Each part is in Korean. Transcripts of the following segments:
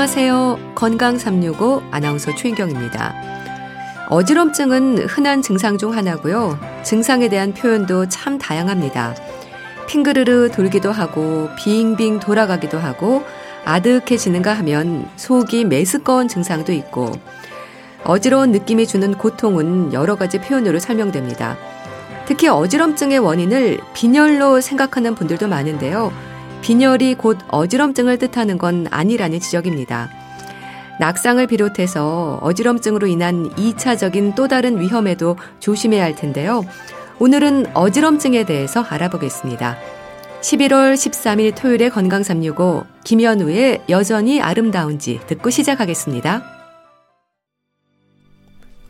안녕하세요. 건강 365 아나운서 최인경입니다. 어지럼증은 흔한 증상 중 하나고요. 증상에 대한 표현도 참 다양합니다. 핑그르르 돌기도 하고 빙빙 돌아가기도 하고 아득해지는가 하면 속이 메스꺼운 증상도 있고 어지러운 느낌이 주는 고통은 여러 가지 표현으로 설명됩니다. 특히 어지럼증의 원인을 빈혈로 생각하는 분들도 많은데요. 빈혈이 곧 어지럼증을 뜻하는 건 아니라는 지적입니다. 낙상을 비롯해서 어지럼증으로 인한 2차적인 또 다른 위험에도 조심해야 할 텐데요. 오늘은 어지럼증에 대해서 알아보겠습니다. 11월 13일 토요일에 건강 365 김현우의 여전히 아름다운지 듣고 시작하겠습니다.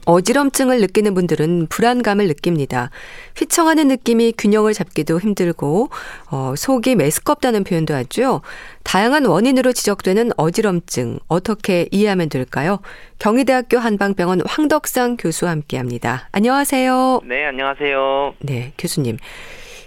어지럼증을 느끼는 분들은 불안감을 느낍니다. 휘청하는 느낌이 균형을 잡기도 힘들고 어, 속이 메스껍다는 표현도 하죠. 다양한 원인으로 지적되는 어지럼증 어떻게 이해하면 될까요? 경희대학교 한방병원 황덕상 교수와 함께합니다. 안녕하세요. 네, 안녕하세요. 네, 교수님.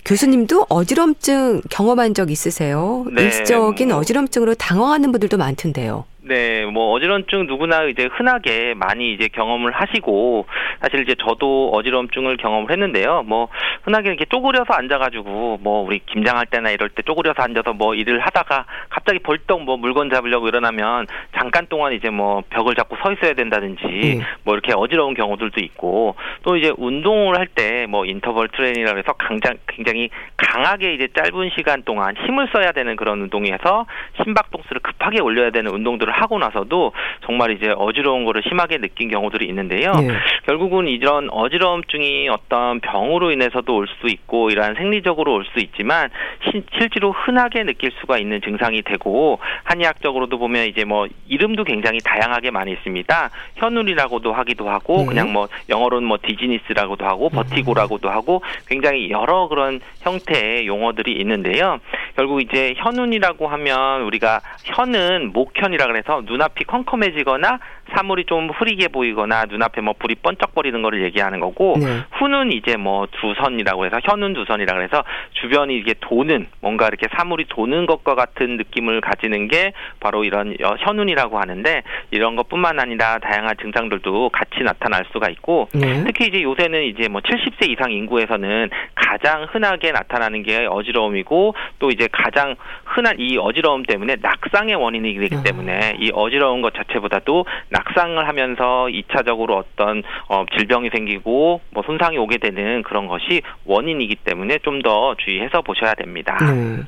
교수님도 어지럼증 경험한 적 있으세요? 네, 일시적인 뭐... 어지럼증으로 당황하는 분들도 많던데요. 네, 뭐 어지럼증 누구나 이제 흔하게 많이 이제 경험을 하시고 사실 이제 저도 어지럼증을 경험을 했는데요. 뭐 흔하게 이렇게 쪼그려서 앉아가지고 뭐 우리 김장할 때나 이럴 때 쪼그려서 앉아서 뭐 일을 하다가 갑자기 벌떡 뭐 물건 잡으려고 일어나면 잠깐 동안 이제 뭐 벽을 잡고 서 있어야 된다든지 네. 뭐 이렇게 어지러운 경우들도 있고 또 이제 운동을 할 때 뭐 인터벌 트레이닝이라고 해서 강장, 굉장히 강하게 이제 짧은 시간 동안 힘을 써야 되는 그런 운동에서 심박동수를 급하게 올려야 되는 운동들을 하고 나서도 정말 이제 어지러운 거를 심하게 느낀 경우들이 있는데요. 네. 결국은 이런 어지러움증이 어떤 병으로 인해서도 올 수 있고 이러한 생리적으로 올 수 있지만 시, 실제로 흔하게 느낄 수가 있는 증상이 되고 한의학적으로도 보면 이제 뭐 이름도 굉장히 다양하게 많이 있습니다. 현울이라고도 하기도 하고 네. 그냥 뭐 영어로는 뭐 디지니스라고도 하고 버티고라고도 하고 굉장히 여러 그런 형태의 용어들이 있는데요. 결국 이제 현운이라고 하면 우리가 현은 목현이라 그래서 그래서 눈앞이 컴컴해지거나 사물이 좀 흐리게 보이거나 눈앞에 뭐 불이 번쩍거리는 거를 얘기하는 거고 네. 후는 이제 뭐 두선이라고 해서 현운 두선이라고 해서 주변이 이게 도는 뭔가 이렇게 사물이 도는 것과 같은 느낌을 가지는 게 바로 이런 현운이라고 하는데 이런 것뿐만 아니라 다양한 증상들도 같이 나타날 수가 있고 네. 특히 이제 요새는 이제 뭐 70세 이상 인구에서는 가장 흔하게 나타나는 게 어지러움이고 또 이제 가장 흔한 이 어지러움 때문에 낙상의 원인이기 음. 때문에 이 어지러운 것 자체보다도 낙 상을 하면서 2차적으로 어떤 어, 질병이 생기고 뭐 손상이 오게 되는 그런 것이 원인이기 때문에 좀 더 주의해서 보셔야 됩니다. 네.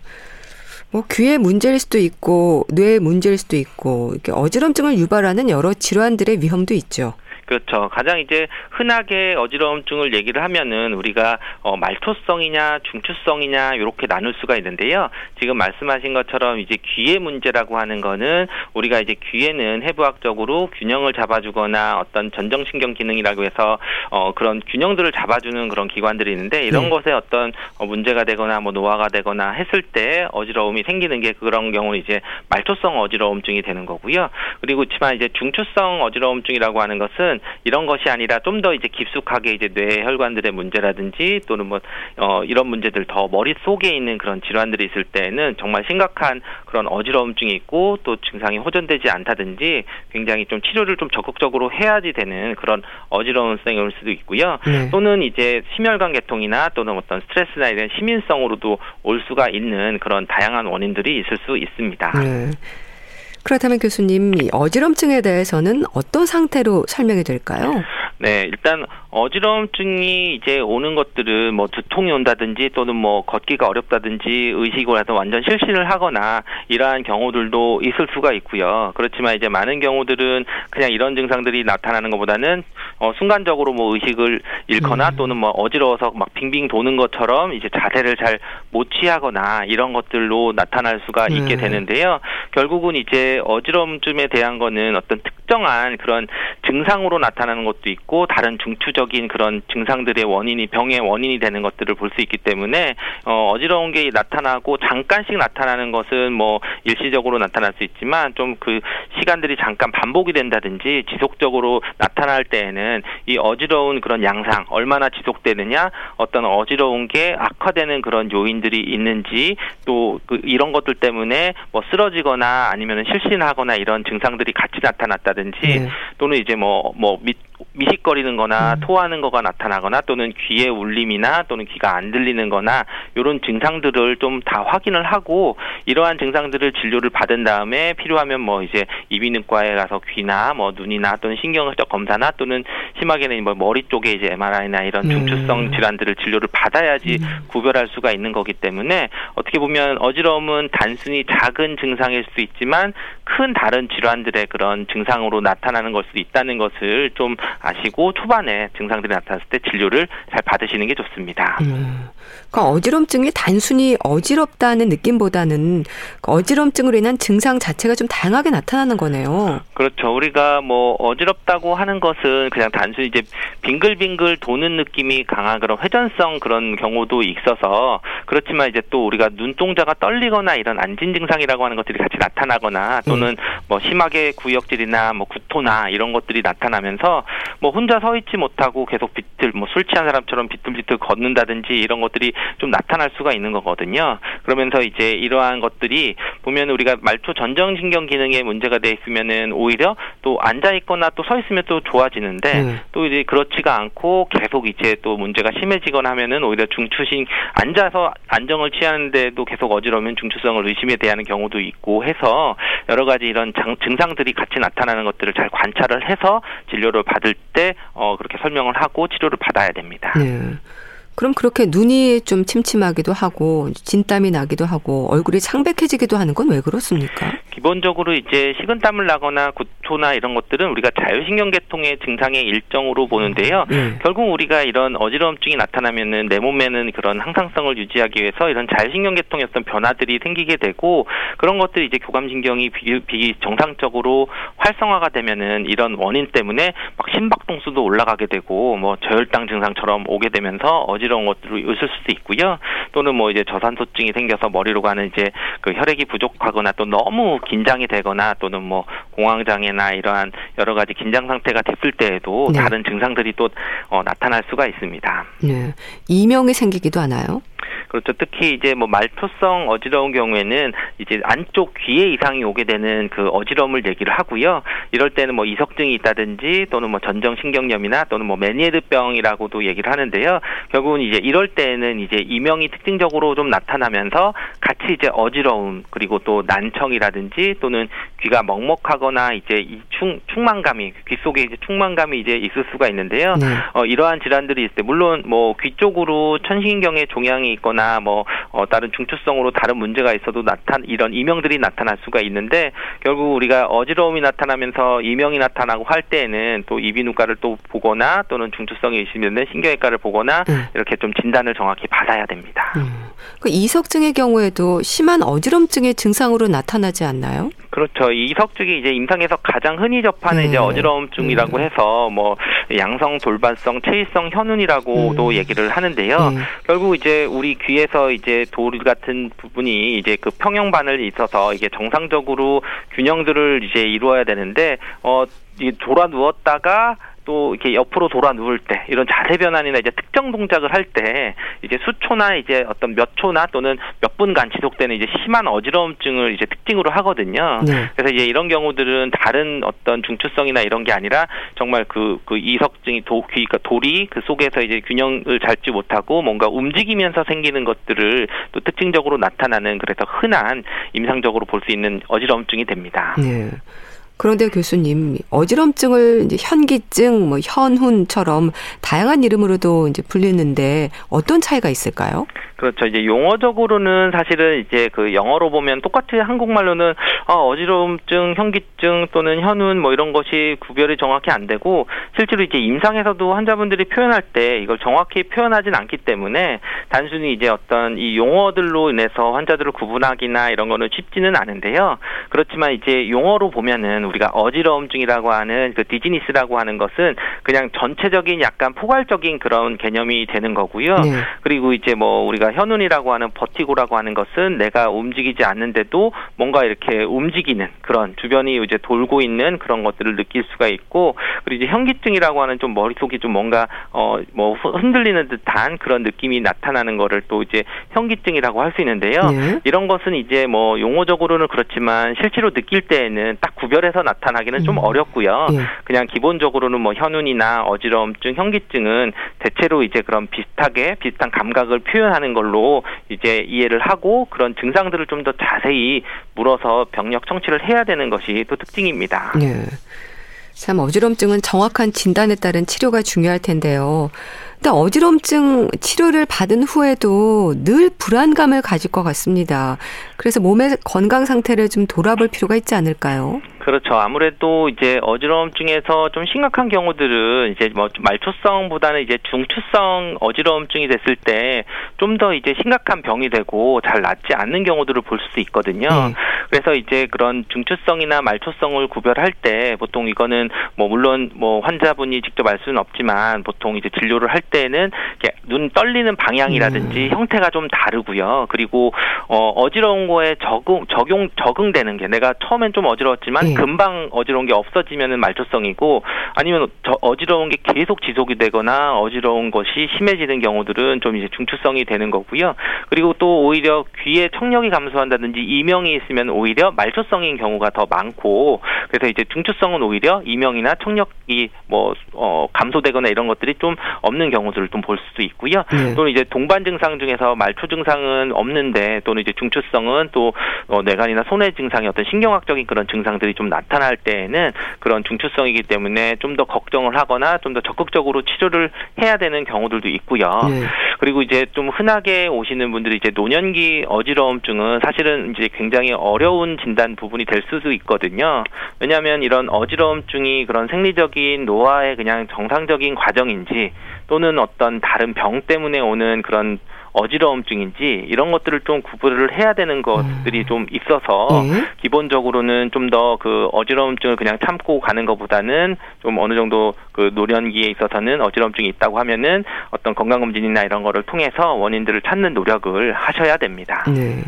뭐 귀의 문제일 수도 있고 뇌의 문제일 수도 있고 이렇게 어지럼증을 유발하는 여러 질환들의 위험도 있죠. 그렇죠. 가장 이제 흔하게 어지러움증을 얘기를 하면은 우리가 어, 말토성이냐 중추성이냐 이렇게 나눌 수가 있는데요. 지금 말씀하신 것처럼 이제 귀의 문제라고 하는 거는 우리가 이제 귀에는 해부학적으로 균형을 잡아주거나 어떤 전정신경 기능이라고 해서 어, 그런 균형들을 잡아주는 그런 기관들이 있는데 이런 네. 것에 어떤 어, 문제가 되거나 뭐 노화가 되거나 했을 때 어지러움이 생기는 게 그런 경우는 이제 말토성 어지러움증이 되는 거고요. 그리고 그렇지만 이제 중추성 어지러움증이라고 하는 것은 이런 것이 아니라 좀 더 이제 깊숙하게 이제 뇌 혈관들의 문제라든지 또는 뭐 어, 이런 문제들 더 머릿 속에 있는 그런 질환들이 있을 때는 정말 심각한 그런 어지러움증이 있고 또 증상이 호전되지 않다든지 굉장히 좀 치료를 좀 적극적으로 해야지 되는 그런 어지러움성이 올 수도 있고요. 네. 또는 이제 심혈관 계통이나 또는 어떤 스트레스나 이런 시민성으로도 올 수가 있는 그런 다양한 원인들이 있을 수 있습니다. 네. 그렇다면 교수님, 어지럼증에 대해서는 어떤 상태로 설명이 될까요? 네, 일단 어지러움증이 이제 오는 것들은 뭐 두통이 온다든지 또는 뭐 걷기가 어렵다든지 의식을 해서 완전 실신을 하거나 이러한 경우들도 있을 수가 있고요. 그렇지만 이제 많은 경우들은 그냥 이런 증상들이 나타나는 것보다는 어 순간적으로 뭐 의식을 잃거나 음. 또는 뭐 어지러워서 막 빙빙 도는 것처럼 이제 자세를 잘 못 취하거나 이런 것들로 나타날 수가 있게 네. 되는데요. 결국은 이제 어지러움쯤에 대한 거는 어떤 특정한 그런 증상으로 나타나는 것도 있고 다른 중추적인 그런 증상들의 원인이 병의 원인이 되는 것들을 볼 수 있기 때문에 어, 어지러운 게 나타나고 잠깐씩 나타나는 것은 뭐 일시적으로 나타날 수 있지만 좀 그 시간들이 잠깐 반복이 된다든지 지속적으로 나타날 때에는 이 어지러운 그런 양상 얼마나 지속되느냐 어떤 어지러운 게 악화되는 그런 요인들이 있는지 또 그 이런 것들 때문에 뭐 쓰러지거나 아니면 실신하거나 이런 증상들이 같이 나타났다든지 네. 또는 이제 뭐뭐 뭐, 뭐 미식거리는 거나 음. 토하는 거가 나타나거나 또는 귀에 울림이나 또는 귀가 안 들리는 거나 이런 증상들을 좀 다 확인을 하고 이러한 증상들을 진료를 받은 다음에 필요하면 뭐 이제 이비인후과에 가서 귀나 뭐 눈이나 또는 신경적 검사나 또는 심하게는 뭐 머리 쪽에 이제 MRI나 이런 네. 중추성 질환들을 진료를 받아야지 음. 구별할 수가 있는 거기 때문에 어떻게 보면 어지러움은 단순히 작은 증상일 수 있지만 큰 다른 질환들의 그런 증상으로 나타나는 걸 수도 있다는 것을 좀 아시고 초반에 증상들이 나타났을 때 진료를 잘 받으시는 게 좋습니다. 음. 그러니까 어지럼증이 단순히 어지럽다는 느낌보다는 그 어지럼증으로 인한 증상 자체가 좀 다양하게 나타나는 거네요. 그렇죠. 우리가 뭐 어지럽다고 하는 것은 그냥 단순히 이제 빙글빙글 도는 느낌이 강한 그런 회전성 그런 경우도 있어서 그렇지만 이제 또 우리가 눈동자가 떨리거나 이런 안진 증상이라고 하는 것들이 같이 나타나거나 또는 음. 뭐 심하게 구역질이나 뭐 구토나 이런 것들이 나타나면서 뭐 혼자 서 있지 못하고 계속 비틀 뭐 술 취한 사람처럼 비틀비틀 걷는다든지 이런 것들이 좀 나타날 수가 있는 거거든요. 그러면서 이제 이러한 것들이 보면 우리가 말초 전정 신경 기능에 문제가 돼 있으면은 오히려 또 앉아 있거나 또 서 있으면 또 좋아지는데 네. 또 이제 그렇지가 않고 계속 이제 또 문제가 심해지거나 하면은 오히려 중추신 앉아서 안정을 취하는데도 계속 어지러우면 중추성을 의심에 대하는 경우도 있고 해서 여러 가지 이런 장, 증상들이 같이 나타나는 것들을 잘 관찰을 해서 진료를 받을 때 어, 그렇게 설명을 하고 치료를 받아야 됩니다. 네. 그럼 그렇게 눈이 좀 침침하기도 하고 진땀이 나기도 하고 얼굴이 창백해지기도 하는 건 왜 그렇습니까? 기본적으로 이제 식은땀을 나거나 구토나 이런 것들은 우리가 자율신경계통의 증상의 일정으로 보는데요. 네. 결국 우리가 이런 어지러움증이 나타나면은 내 몸에는 그런 항상성을 유지하기 위해서 이런 자율신경계통의 어떤 변화들이 생기게 되고 그런 것들이 이제 교감신경이 비, 비 정상적으로 활성화가 되면은 이런 원인 때문에 막 심박동수도 올라가게 되고 뭐 저혈당 증상처럼 오게 되면서 어지 어지러운 것들로 있을 수도 있고요. 또는 뭐 이제 저산소증이 생겨서 머리로 가는 이제 그 혈액이 부족하거나 또 너무 긴장이 되거나 또는 뭐 공황장애나 이러한 여러 가지 긴장 상태가 됐을 때에도 네. 다른 증상들이 또 어, 나타날 수가 있습니다. 네. 이명이 생기기도 하나요? 그렇죠. 특히 이제 뭐 말초성 어지러운 경우에는 이제 안쪽 귀에 이상이 오게 되는 그 어지러움을 얘기를 하고요. 이럴 때는 뭐 이석증이 있다든지 또는 뭐 전정신경염이나 또는 뭐 메니에르병이라고도 얘기를 하는데요. 결국은 이제 이럴 때는 이제 이명이 특징적으로 좀 나타나면서 같이 이제 어지러움 그리고 또 난청이라든지 또는 귀가 먹먹하거나 이제 이 충, 충만감이 귀 속에 이제 충만감이 이제 있을 수가 있는데요. 네. 어, 이러한 질환들이 있을 때 물론 뭐 귀 쪽으로 천신경에 종양이 있거나 뭐 어, 다른 중추성으로 다른 문제가 있어도 나타 이런 이명들이 나타날 수가 있는데 결국 우리가 어지러움이 나타나면서 이명이 나타나고 할 때에는 또 이비인후과를 또 보거나 또는 중추성이 있으면 신경외과를 보거나 음. 이렇게 좀 진단을 정확히 받아야 됩니다. 음. 그 이석증의 경우에도 심한 어지럼증의 증상으로 나타나지 않나요? 그렇죠. 이석증이 이제 임상에서 가장 흔히 접하는 네. 이제 어지러움증이라고 네. 해서 뭐 양성 돌발성 체위성 현운이라고도 음. 얘기를 하는데요. 네. 결국 이제 우리 귀에서 이제 돌 같은 부분이 이제 그 평형반을 있어서 이게 정상적으로 균형들을 이제 이루어야 되는데 어 돌아 누웠다가 또 이렇게 옆으로 돌아 누울 때 이런 자세 변환이나 이제 특정 동작을 할 때 이제 수초나 이제 어떤 몇 초나 또는 몇 분간 지속되는 이제 심한 어지러움증을 이제 특징으로 하거든요. 네. 그래서 이제 이런 경우들은 다른 어떤 중추성이나 이런 게 아니라 정말 그, 그 이석증이 도, 귀, 그러니까 돌이 그 속에서 이제 균형을 잡지 못하고 뭔가 움직이면서 생기는 것들을 또 특징적으로 나타나는 그래서 흔한 임상적으로 볼 수 있는 어지러움증이 됩니다. 네. 그런데 교수님, 어지럼증을 이제 현기증, 뭐 현훈처럼 다양한 이름으로도 이제 불리는데 어떤 차이가 있을까요? 그렇죠. 이제 용어적으로는 사실은 이제 그 영어로 보면 똑같이 한국말로는 어, 어지러움증, 현기증 또는 현운 뭐 이런 것이 구별이 정확히 안 되고 실제로 이제 임상에서도 환자분들이 표현할 때 이걸 정확히 표현하진 않기 때문에 단순히 이제 어떤 이 용어들로 인해서 환자들을 구분하기나 이런 거는 쉽지는 않은데요. 그렇지만 이제 용어로 보면은 우리가 어지러움증이라고 하는 그 디지니스라고 하는 것은 그냥 전체적인 약간 포괄적인 그런 개념이 되는 거고요. 네. 그리고 이제 뭐 우리가 현운이라고 하는 버티고라고 하는 것은 내가 움직이지 않는데도 뭔가 이렇게 움직이는 그런 주변이 이제 돌고 있는 그런 것들을 느낄 수가 있고 그리고 이제 현기증이라고 하는 좀 머릿속이 좀 뭔가 어 뭐 흔들리는 듯한 그런 느낌이 나타나는 거를 또 이제 현기증이라고 할 수 있는데요. 네. 이런 것은 이제 뭐 용어적으로는 그렇지만 실제로 느낄 때에는 딱 구별해서 나타나기는 음. 좀 어렵고요. 네. 그냥 기본적으로는 뭐 현운이나 어지러움증, 현기증은 대체로 이제 그런 비슷하게 비슷한 감각을 표현하는 걸로 이제 이해를 하고 그런 증상들을 좀 더 자세히 물어서 병력 청취를 해야 되는 것이 또 특징입니다. 네. 참 어지럼증은 정확한 진단에 따른 치료가 중요할 텐데요. 근데 어지럼증 치료를 받은 후에도 늘 불안감을 가질 것 같습니다. 그래서 몸의 건강 상태를 좀 돌아볼 필요가 있지 않을까요? 그렇죠. 아무래도 이제 어지러움증에서 좀 심각한 경우들은 이제 뭐 말초성보다는 이제 중추성 어지러움증이 됐을 때 좀 더 이제 심각한 병이 되고 잘 낫지 않는 경우들을 볼 수 있거든요. 네. 그래서 이제 그런 중추성이나 말초성을 구별할 때 보통 이거는 뭐 물론 뭐 환자분이 직접 알 수는 없지만 보통 이제 진료를 할 때는 눈 떨리는 방향이라든지 음. 형태가 좀 다르고요. 그리고 어 어지러운 거에 적응 적용 적응되는 게 내가 처음엔 좀 어지러웠지만 네. 금방 어지러운 게 없어지면은 말초성이고 아니면 저 어지러운 게 계속 지속이 되거나 어지러운 것이 심해지는 경우들은 좀 이제 중추성이 되는 거고요. 그리고 또 오히려 귀에 청력이 감소한다든지 이명이 있으면 오히려 말초성인 경우가 더 많고 그래서 이제 중추성은 오히려 이명이나 청력이 뭐 어, 감소되거나 이런 것들이 좀 없는 경우들을 좀 볼 수도 있고요. 네. 또는 이제 동반 증상 중에서 말초 증상은 없는데 또는 이제 중추성은 또 어, 뇌관이나 손해 증상이 어떤 신경학적인 그런 증상들이 좀 나타날 때에는 그런 중추성이기 때문에 좀 더 걱정을 하거나 좀 더 적극적으로 치료를 해야 되는 경우들도 있고요. 네. 그리고 이제 좀 흔하게 오시는 분들이 이제 노년기 어지러움증은 사실은 이제 굉장히 어려운 진단 부분이 될 수도 있거든요. 왜냐하면 이런 어지러움증이 그런 생리적인 노화의 그냥 정상적인 과정인지 또는 어떤 다른 병 때문에 오는 그런 어지러움증인지 이런 것들을 좀 구분을 해야 되는 것들이 음. 좀 있어서 네. 기본적으로는 좀 더 그 어지러움증을 그냥 참고 가는 것보다는 좀 어느 정도 그 노년기에 있어서는 어지러움증이 있다고 하면은 어떤 건강검진이나 이런 거를 통해서 원인들을 찾는 노력을 하셔야 됩니다. 네.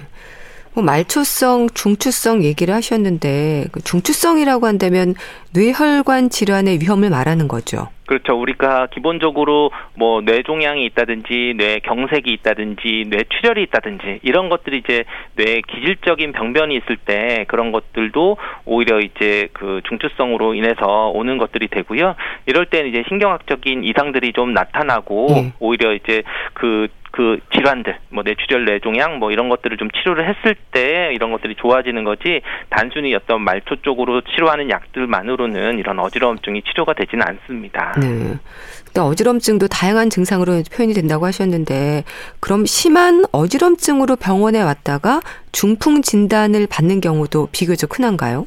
뭐 말초성, 중추성 얘기를 하셨는데 그 중추성이라고 한다면 뇌혈관 질환의 위험을 말하는 거죠. 그렇죠. 우리가 기본적으로 뭐 뇌종양이 있다든지 뇌 경색이 있다든지 뇌 출혈이 있다든지 이런 것들이 이제 뇌 기질적인 병변이 있을 때 그런 것들도 오히려 이제 그 중추성으로 인해서 오는 것들이 되고요. 이럴 때는 이제 신경학적인 이상들이 좀 나타나고 네. 오히려 이제 그 그 질환들, 뭐 뇌출혈, 뇌종양 뭐 이런 것들을 좀 치료를 했을 때 이런 것들이 좋아지는 거지 단순히 어떤 말초 쪽으로 치료하는 약들만으로는 이런 어지러움증이 치료가 되지는 않습니다. 네. 근데 어지럼증도 다양한 증상으로 표현이 된다고 하셨는데 그럼 심한 어지럼증으로 병원에 왔다가 중풍 진단을 받는 경우도 비교적 흔한가요?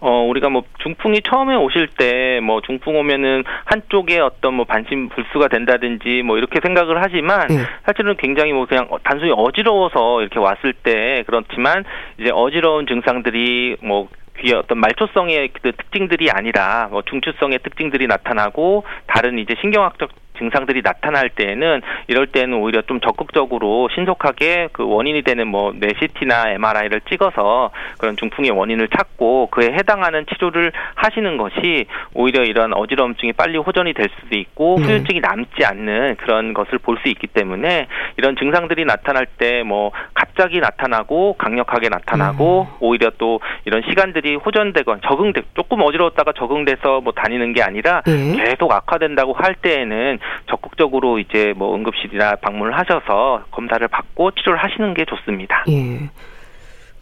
어, 우리가 뭐 중풍이 처음에 오실 때 뭐 중풍 오면은 한쪽에 어떤 뭐 반신 불수가 된다든지 뭐 이렇게 생각을 하지만 네. 사실은 굉장히 뭐 그냥 단순히 어지러워서 이렇게 왔을 때 그렇지만 이제 어지러운 증상들이 뭐 귀의 어떤 말초성의 그 특징들이 아니라 뭐 중추성의 특징들이 나타나고 다른 이제 신경학적 증상들이 나타날 때에는 이럴 때는 오히려 좀 적극적으로 신속하게 그 원인이 되는 뭐 뇌CT나 MRI를 찍어서 그런 중풍의 원인을 찾고 그에 해당하는 치료를 하시는 것이 오히려 이런 어지러움증이 빨리 호전이 될 수도 있고 네. 후유증이 남지 않는 그런 것을 볼 수 있기 때문에 이런 증상들이 나타날 때 뭐 갑자기 나타나고 강력하게 나타나고 음. 오히려 또 이런 시간들이 호전되건 적응돼 조금 어지러웠다가 적응돼서 뭐 다니는 게 아니라 네. 계속 악화된다고 할 때에는 적극적으로 이제 뭐 응급실이나 방문을 하셔서 검사를 받고 치료를 하시는 게 좋습니다. 예.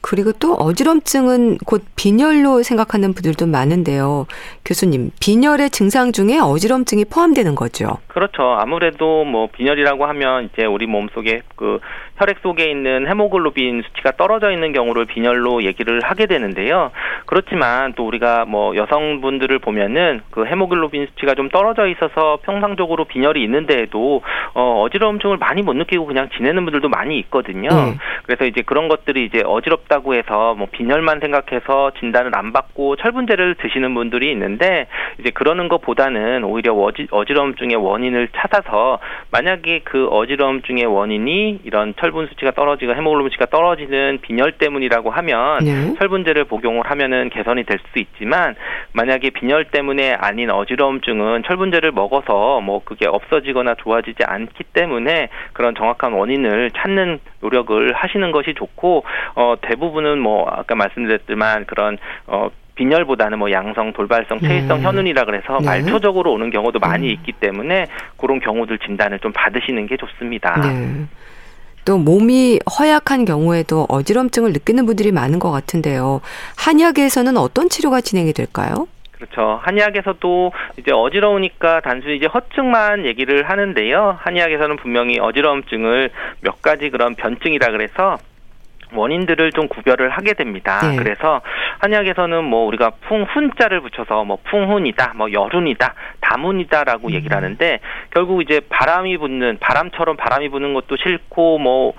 그리고 또 어지럼증은 곧 빈혈로 생각하는 분들도 많은데요. 교수님, 빈혈의 증상 중에 어지럼증이 포함되는 거죠? 그렇죠. 아무래도 뭐 빈혈이라고 하면 이제 우리 몸 속에 그 혈액 속에 있는 헤모글로빈 수치가 떨어져 있는 경우를 빈혈로 얘기를 하게 되는데요. 그렇지만 또 우리가 뭐 여성분들을 보면은 그 헤모글로빈 수치가 좀 떨어져 있어서 평상적으로 빈혈이 있는데도 어, 어지러움증을 많이 못 느끼고 그냥 지내는 분들도 많이 있거든요. 음. 그래서 이제 그런 것들이 이제 어지럽다고 해서 뭐 빈혈만 생각해서 진단을 안 받고 철분제를 드시는 분들이 있는데 이제 그러는 것보다는 오히려 어지, 어지러움증의 원인을 찾아서 만약에 그 어지러움증의 원인이 이런 철분 수치가 떨어지고 헤모글로빈 수치가 떨어지는 빈혈 때문이라고 하면 네. 철분제를 복용을 하면은 개선이 될 수 있지만 만약에 빈혈 때문에 아닌 어지러움증은 철분제를 먹어서 뭐 그게 없어지거나 좋아지지 않기 때문에 그런 정확한 원인을 찾는 노력을 하시는 것이 좋고 어 대부분은 뭐 아까 말씀드렸지만 그런 어 빈혈보다는 뭐 양성, 돌발성, 체위성 음. 현운이라 그래서 네. 말초적으로 오는 경우도 많이 음. 있기 때문에 그런 경우들 진단을 좀 받으시는 게 좋습니다. 네. 또 몸이 허약한 경우에도 어지럼증을 느끼는 분들이 많은 것 같은데요. 한약에서는 어떤 치료가 진행이 될까요? 그렇죠. 한의학에서도 이제 어지러우니까 단순히 이제 허증만 얘기를 하는데요. 한의학에서는 분명히 어지러움증을 몇 가지 그런 변증이라 그래서 원인들을 좀 구별을 하게 됩니다. 네. 그래서 한약에서는 뭐 우리가 풍훈자를 붙여서 뭐 풍훈이다, 뭐 열운이다, 다문이다라고 음. 얘기를 하는데 결국 이제 바람이 부는 바람처럼 바람이 부는 것도 싫고 뭐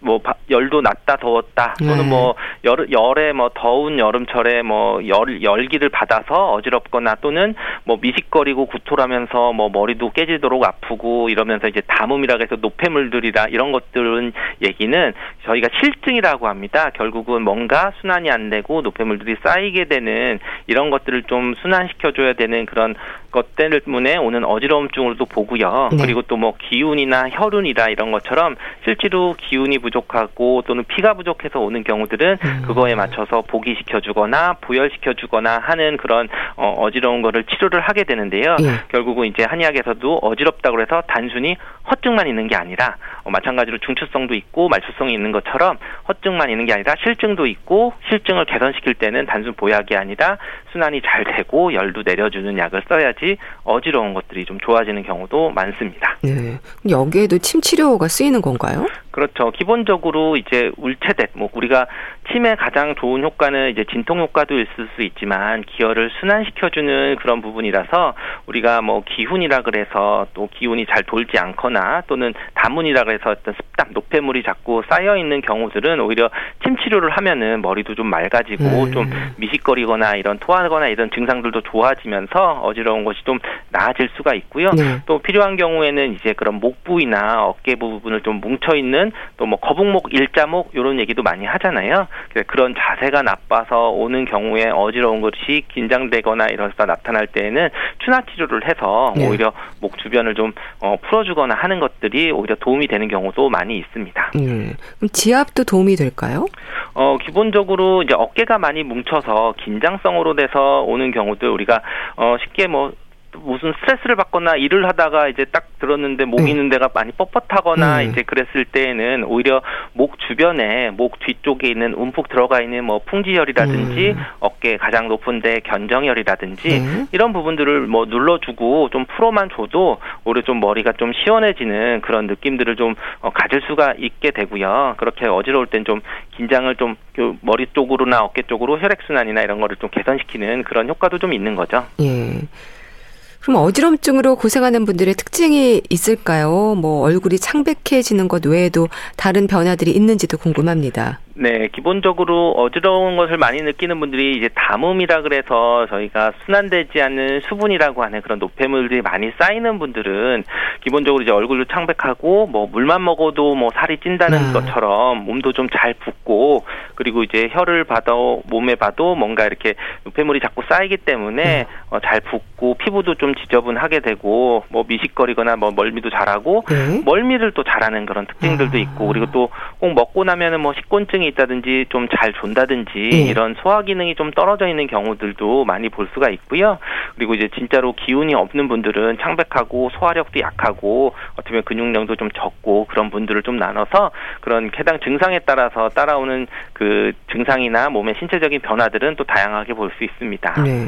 뭐 열도 낮다 더웠다 또는 네. 뭐 열, 열에 뭐 더운 여름철에 뭐 열 열기를 받아서 어지럽거나 또는 뭐 미식거리고 구토하면서 뭐 머리도 깨지도록 아프고 이러면서 이제 담음이라 해서 노폐물들이라 이런 것들은 얘기는 저희가 실증이라고 합니다. 결국은 뭔가 순환이 안 되고 노폐물들이 쌓이게 되는 이런 것들을 좀 순환시켜 줘야 되는 그런 것 때문에 오는 어지러움증으로도 보고요. 네. 그리고 또 뭐 기운이나 혈운이라 이런 것처럼 실제로 기운 이 부족하고 또는 피가 부족해서 오는 경우들은 음. 그거에 맞춰서 보기시켜 주거나 부혈시켜 주거나 하는 그런 어, 어지러운 거를 치료를 하게 되는데요. 예. 결국은 이제 한의학에서도 어지럽다고 해서 단순히 허증만 있는 게 아니라 어, 마찬가지로 중추성도 있고 말초성이 있는 것처럼 허증만 있는 게 아니라 실증도 있고 실증을 개선시킬 때는 단순 보약이 아니라 순환이 잘 되고 열도 내려주는 약을 써야지 어지러운 것들이 좀 좋아지는 경우도 많습니다. 네. 여기에도 침 치료가 쓰이는 건가요? 그렇죠. 기본적으로 이제 울체댓 뭐 우리가 침의 가장 좋은 효과는 이제 진통 효과도 있을 수 있지만 기혈을 순환시켜주는 그런 부분이라서 우리가 뭐 기훈이라 그래서 또 기운이 잘 돌지 않거나 또는 다문이라 그래서 어떤 습답 노폐물이 자꾸 쌓여 있는 경우들은 오히려 침 치료를 하면은 머리도 좀 맑아지고 음. 좀 미식거리거나 이런 토하거나 이런 증상들도 좋아지면서 어지러운 것이 좀 나아질 수가 있고요. 네. 또 필요한 경우에는 이제 그런 목 부위나 어깨 부분을 좀 뭉쳐 있는 또 뭐 거북목, 일자목 이런 얘기도 많이 하잖아요. 그런 자세가 나빠서 오는 경우에 어지러운 것이 긴장되거나 이러서 나타날 때에는 추나 치료를 해서 네. 오히려 목 주변을 좀 어, 풀어주거나 하는 것들이 오히려 도움이 되는 경우도 많이 있습니다. 음. 그럼 지압도 도움이 될까요? 어, 기본적으로 이제 어깨가 많이 뭉쳐서 긴장성으로 돼서 오는 경우도 우리가 어, 쉽게 뭐 무슨 스트레스를 받거나 일을 하다가 이제 딱 들었는데 목 네. 있는 데가 많이 뻣뻣하거나 네. 이제 그랬을 때에는 오히려 목 주변에 목 뒤쪽에 있는 움푹 들어가 있는 뭐 풍지혈이라든지 음. 어깨 가장 높은데 견정혈이라든지 네. 이런 부분들을 뭐 눌러주고 좀 풀어만 줘도 오히려 좀 머리가 좀 시원해지는 그런 느낌들을 좀 어, 가질 수가 있게 되고요. 그렇게 어지러울 땐 좀 긴장을 좀그 머리 쪽으로나 어깨 쪽으로 혈액 순환이나 이런 거를 좀 개선시키는 그런 효과도 좀 있는 거죠. 예. 그럼 어지럼증으로 고생하는 분들의 특징이 있을까요? 뭐 얼굴이 창백해지는 것 외에도 다른 변화들이 있는지도 궁금합니다. 네, 기본적으로 어지러운 것을 많이 느끼는 분들이 이제 담음이라 그래서 저희가 순환되지 않는 수분이라고 하는 그런 노폐물들이 많이 쌓이는 분들은 기본적으로 이제 얼굴도 창백하고 뭐 물만 먹어도 뭐 살이 찐다는 네. 것처럼 몸도 좀 잘 붓고 그리고 이제 혀를 봐도 몸에 봐도 뭔가 이렇게 노폐물이 자꾸 쌓이기 때문에 네. 어, 잘 붓고 피부도 좀 지저분하게 되고 뭐 미식거리거나 뭐 멀미도 잘하고 네. 멀미를 또 잘하는 그런 특징들도 아. 있고 그리고 또 꼭 먹고 나면은 뭐 식곤증 기능이 있다든지 좀 잘 존다든지 예. 이런 소화 기능이 좀 떨어져 있는 경우들도 많이 볼 수가 있고요. 그리고 이제 진짜로 기운이 없는 분들은 창백하고 소화력도 약하고 어떻게 보면 근육량도 좀 적고 그런 분들을 좀 나눠서 그런 해당 증상에 따라서 따라오는 그 증상이나 몸의 신체적인 변화들은 또 다양하게 볼 수 있습니다. 네.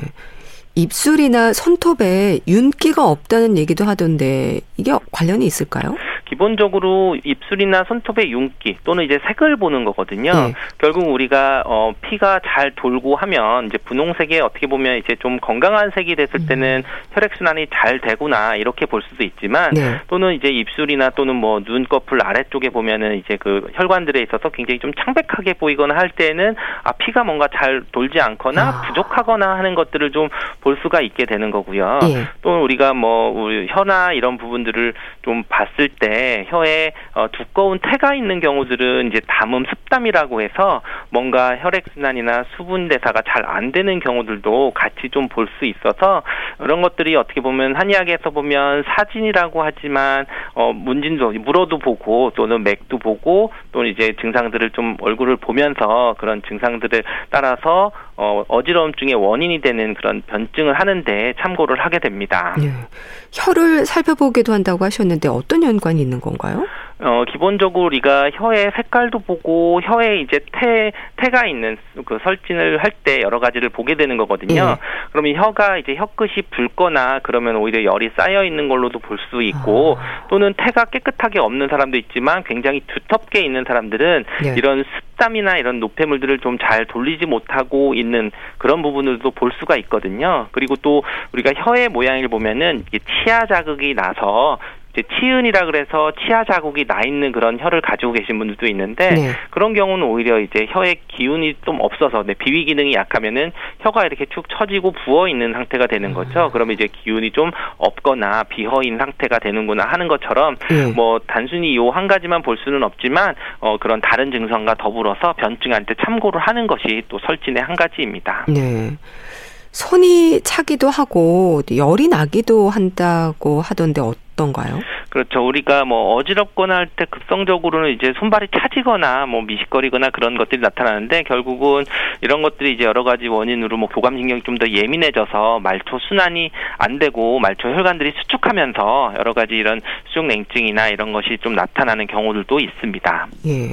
입술이나 손톱에 윤기가 없다는 얘기도 하던데 이게 관련이 있을까요? 기본적으로 입술이나 손톱의 윤기 또는 이제 색을 보는 거거든요. 네. 결국 우리가 어 피가 잘 돌고 하면 이제 분홍색에 어떻게 보면 이제 좀 건강한 색이 됐을 음. 때는 혈액 순환이 잘 되구나 이렇게 볼 수도 있지만 네. 또는 이제 입술이나 또는 뭐 눈꺼풀 아래쪽에 보면은 이제 그 혈관들에 있어서 굉장히 좀 창백하게 보이거나 할 때는 아 피가 뭔가 잘 돌지 않거나 아. 부족하거나 하는 것들을 좀 볼 수가 있게 되는 거고요. 예. 또 우리가 뭐 우리 혀나 이런 부분들을 좀 봤을 때 혀에 어, 두꺼운 태가 있는 경우들은 이제 담음 습담이라고 해서 뭔가 혈액 순환이나 수분 대사가 잘 안 되는 경우들도 같이 좀 볼 수 있어서 그런 것들이 어떻게 보면 한의학에서 보면 사진이라고 하지만 어 문진도 물어도 보고 또는 맥도 보고 또는 이제 증상들을 좀 얼굴을 보면서 그런 증상들을 따라서 어 어지러움증의 원인이 되는 그런 변증을 하는데 참고를 하게 됩니다. 예. 혀를 살펴보기도 한다고 하셨는데 어떤 연관이 있는 건가요? 어, 기본적으로 우리가 혀의 색깔도 보고 혀에 이제 태, 태가 있는 그 설진을 할 때 여러 가지를 보게 되는 거거든요. 네. 그러면 혀가 이제 혀끝이 붉거나 그러면 오히려 열이 쌓여 있는 걸로도 볼 수 있고 아. 또는 태가 깨끗하게 없는 사람도 있지만 굉장히 두텁게 있는 사람들은 네. 이런 습담이나 이런 노폐물들을 좀 잘 돌리지 못하고 있는 그런 부분들도 볼 수가 있거든요. 그리고 또 우리가 혀의 모양을 보면은 치아 자극이 나서 이제 치은이라 그래서 치아 자국이 나 있는 그런 혀를 가지고 계신 분들도 있는데 네. 그런 경우는 오히려 이제 혀의 기운이 좀 없어서 네, 비위 기능이 약하면은 혀가 이렇게 축 처지고 부어 있는 상태가 되는 음. 거죠. 그러면 이제 기운이 좀 없거나 비허인 상태가 되는구나 하는 것처럼 네. 뭐 단순히 요 한 가지만 볼 수는 없지만 어 그런 다른 증상과 더불어서 변증할 때 참고를 하는 것이 또 설진의 한 가지입니다. 네. 손이 차기도 하고 열이 나기도 한다고 하던데 어떤가요? 그렇죠. 우리가 뭐 어지럽거나 할 때 급성적으로는 이제 손발이 차지거나 뭐 미식거리거나 그런 것들이 나타나는데 결국은 이런 것들이 이제 여러 가지 원인으로 뭐 교감신경이 좀 더 예민해져서 말초 순환이 안 되고 말초 혈관들이 수축하면서 여러 가지 이런 수족 냉증이나 이런 것이 좀 나타나는 경우들도 있습니다. 예.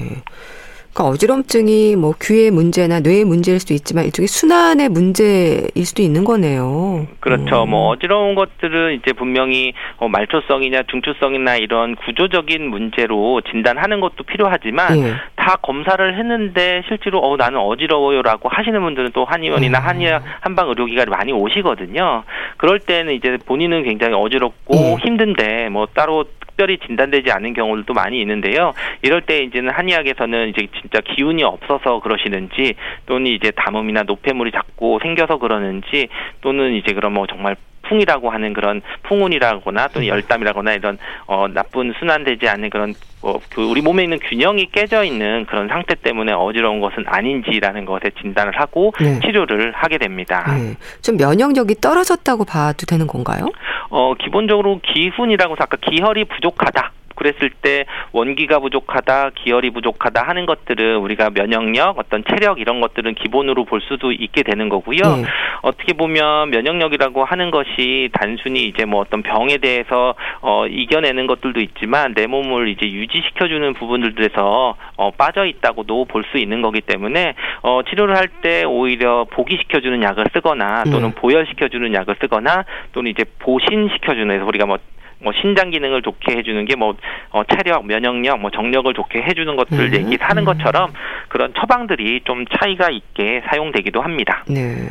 그러니까 어지럼증이 뭐 귀의 문제나 뇌의 문제일 수도 있지만 일종의 순환의 문제일 수도 있는 거네요. 그렇죠. 음. 뭐 어지러운 것들은 이제 분명히 어, 말초성이냐 중추성이나 이런 구조적인 문제로 진단하는 것도 필요하지만 예. 다 검사를 했는데 실제로 어 나는 어지러워요라고 하시는 분들은 또 한의원이나 음. 한의학 한방 의료기관에 많이 오시거든요. 그럴 때는 이제 본인은 굉장히 어지럽고 예. 힘든데 뭐 따로 특별히 진단되지 않은 경우들도 많이 있는데요. 이럴 때 이제는 한의학에서는 이제 진짜 기운이 없어서 그러시는지 또는 이제 담음이나 노폐물이 자꾸 생겨서 그러는지 또는 이제 그럼 뭐 정말 풍이라고 하는 그런 풍운이라거나 또는 음. 열담이라거나 이런 어 나쁜 순환되지 않는 그런 어그 우리 몸에 있는 균형이 깨져 있는 그런 상태 때문에 어지러운 것은 아닌지라는 것에 진단을 하고 네. 치료를 하게 됩니다. 네. 좀 면역력이 떨어졌다고 봐도 되는 건가요? 어 기본적으로 기훈이라고 해서 아까 기혈이 부족하다. 그랬을 때 원기가 부족하다, 기혈이 부족하다 하는 것들은 우리가 면역력, 어떤 체력 이런 것들은 기본으로 볼 수도 있게 되는 거고요. 네. 어떻게 보면 면역력이라고 하는 것이 단순히 이제 뭐 어떤 병에 대해서 어 이겨내는 것들도 있지만 내 몸을 이제 유지시켜주는 부분들에서 어 빠져 있다고도 볼 수 있는 거기 때문에 어 치료를 할 때 오히려 보기시켜주는 약을 쓰거나 또는 네. 보혈시켜주는 약을 쓰거나 또는 이제 보신시켜주는 우리가 뭐 뭐 신장 기능을 좋게 해주는 게 뭐 어, 체력, 면역력, 뭐 정력을 좋게 해주는 것들 음. 얘기하는 것처럼 그런 처방들이 좀 차이가 있게 사용되기도 합니다. 네.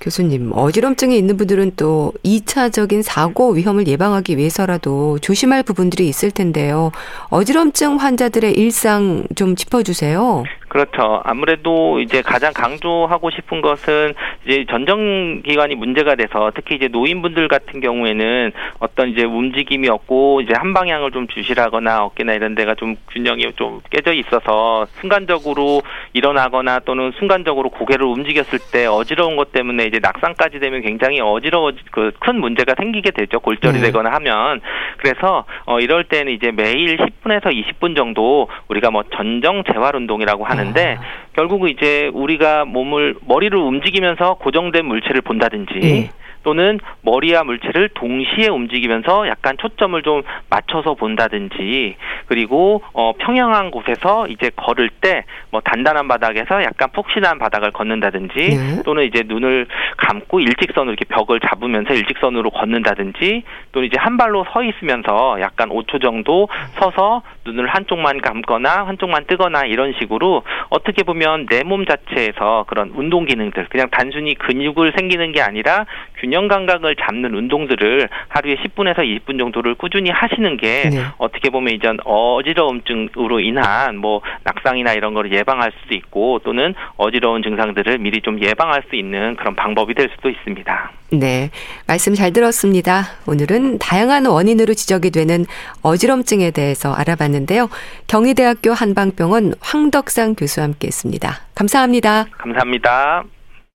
교수님, 어지럼증이 있는 분들은 또 2차적인 사고 위험을 예방하기 위해서라도 조심할 부분들이 있을 텐데요. 어지럼증 환자들의 일상 좀 짚어주세요. 그렇죠. 아무래도 이제 가장 강조하고 싶은 것은 이제 전정기관이 문제가 돼서 특히 이제 노인분들 같은 경우에는 어떤 이제 움직임이 없고 이제 한 방향을 좀 주시라거나 어깨나 이런 데가 좀 균형이 좀 깨져 있어서 순간적으로 일어나거나 또는 순간적으로 고개를 움직였을 때 어지러운 것 때문에 이제 낙상까지 되면 굉장히 어지러워 그 큰 문제가 생기게 되죠. 골절이 네. 되거나 하면 그래서 어 이럴 때는 이제 매일 10분에서 20분 정도 우리가 뭐 전정 재활 운동이라고 하는 하는데 아. 결국은 이제 우리가 몸을 머리를 움직이면서 고정된 물체를 본다든지 예. 또는 머리와 물체를 동시에 움직이면서 약간 초점을 좀 맞춰서 본다든지 그리고 어 평양한 곳에서 이제 걸을 때 뭐 단단한 바닥에서 약간 푹신한 바닥을 걷는다든지 네. 또는 이제 눈을 감고 일직선으로 이렇게 벽을 잡으면서 일직선으로 걷는다든지 또는 이제 한 발로 서 있으면서 약간 5초 정도 서서 눈을 한쪽만 감거나 한쪽만 뜨거나 이런 식으로 어떻게 보면 내 몸 자체에서 그런 운동 기능들 그냥 단순히 근육을 생기는 게 아니라 균형 감각을 잡는 운동들을 하루에 10분에서 20분 정도를 꾸준히 하시는 게 네. 어떻게 보면 이전 어지러움증으로 인한 뭐 낙상이나 이런 거를 예방할 수도 있고 또는 어지러운 증상들을 미리 좀 예방할 수 있는 그런 방법이 될 수도 있습니다. 네. 말씀 잘 들었습니다. 오늘은 다양한 원인으로 지적이 되는 어지럼증에 대해서 알아봤는데요. 경희대학교 한방병원 황덕상 교수와 함께 했습니다. 감사합니다. 감사합니다.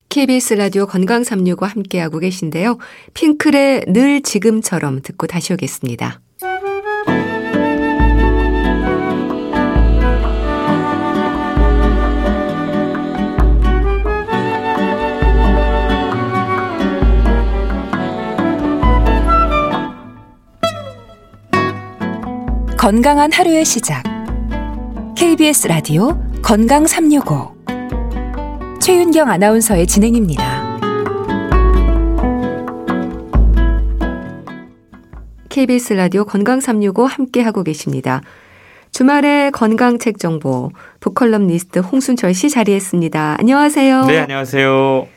KBS 라디오 건강 365 함께하고 계신데요. 핑클의 늘 지금처럼 듣고 다시 오겠습니다. 건강한 하루의 시작. KBS 라디오 건강 365. 최윤경 아나운서의 진행입니다. KBS 라디오 건강 365 함께 하고 계십니다. 주말에 건강책 정보 북컬럼니스트 홍순철 씨 자리했습니다. 안녕하세요. 네, 안녕하세요.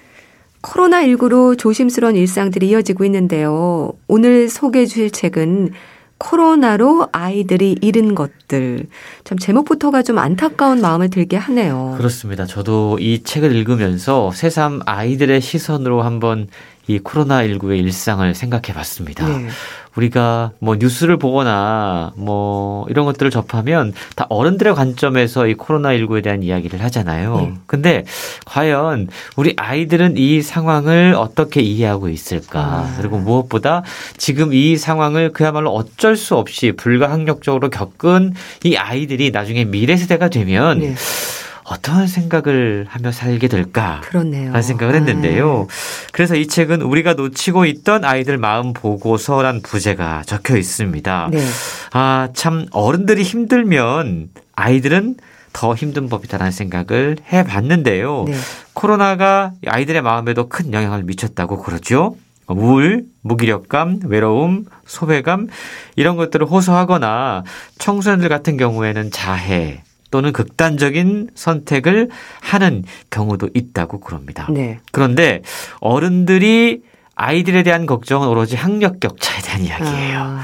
코로나19로 조심스러운 일상들이 이어지고 있는데요. 오늘 소개해 주실 책은 코로나로 아이들이 잃은 것들. 참 제목부터가 좀 안타까운 마음을 들게 하네요. 그렇습니다. 저도 이 책을 읽으면서 새삼 아이들의 시선으로 한번 이 코로나19의 일상을 생각해 봤습니다. 네. 우리가 뭐 뉴스를 보거나 뭐 이런 것들을 접하면 다 어른들의 관점에서 이 코로나19에 대한 이야기를 하잖아요. 네. 근데 과연 우리 아이들은 이 상황을 어떻게 이해하고 있을까? 아. 그리고 무엇보다 지금 이 상황을 그야말로 어쩔 수 없이 불가항력적으로 겪은 이 아이들이 나중에 미래 세대가 되면 네. 어떤 생각을 하며 살게 될까? 그렇네요. 하는 생각을 했는데요. 아. 그래서 이 책은 우리가 놓치고 있던 아이들 마음 보고서란 부제가 적혀 있습니다. 네. 아, 참 어른들이 힘들면 아이들은 더 힘든 법이다라는 생각을 해 봤는데요. 네. 코로나가 아이들의 마음에도 큰 영향을 미쳤다고 그러죠. 우울, 무기력감, 외로움, 소외감 이런 것들을 호소하거나 청소년들 같은 경우에는 자해, 또는 극단적인 선택을 하는 경우도 있다고 그럽니다. 네. 그런데 어른들이 아이들에 대한 걱정은 오로지 학력 격차에 대한 이야기예요. 아,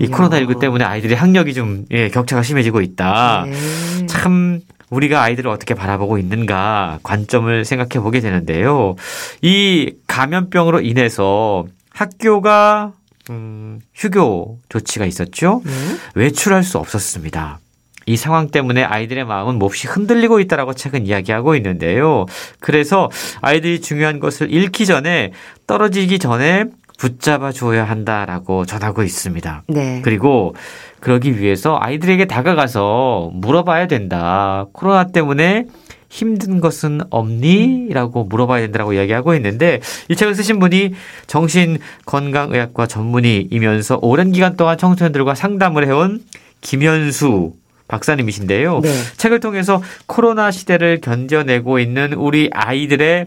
이 코로나19 때문에 아이들의 학력이 좀 예, 격차가 심해지고 있다. 네. 참 우리가 아이들을 어떻게 바라보고 있는가 관점을 생각해 보게 되는데요. 이 감염병으로 인해서 학교가 음, 휴교 조치가 있었죠. 네. 외출할 수 없었습니다. 이 상황 때문에 아이들의 마음은 몹시 흔들리고 있다라고 책은 이야기하고 있는데요. 그래서 아이들이 중요한 것을 잃기 전에 떨어지기 전에 붙잡아 줘야 한다라고 전하고 있습니다. 네. 그리고 그러기 위해서 아이들에게 다가가서 물어봐야 된다. 코로나 때문에 힘든 것은 없니? 라고 물어봐야 된다고 이야기하고 있는데 이 책을 쓰신 분이 정신건강의학과 전문의이면서 오랜 기간 동안 청소년들과 상담을 해온 김현수 박사님이신데요. 네. 책을 통해서 코로나 시대를 견뎌내고 있는 우리 아이들의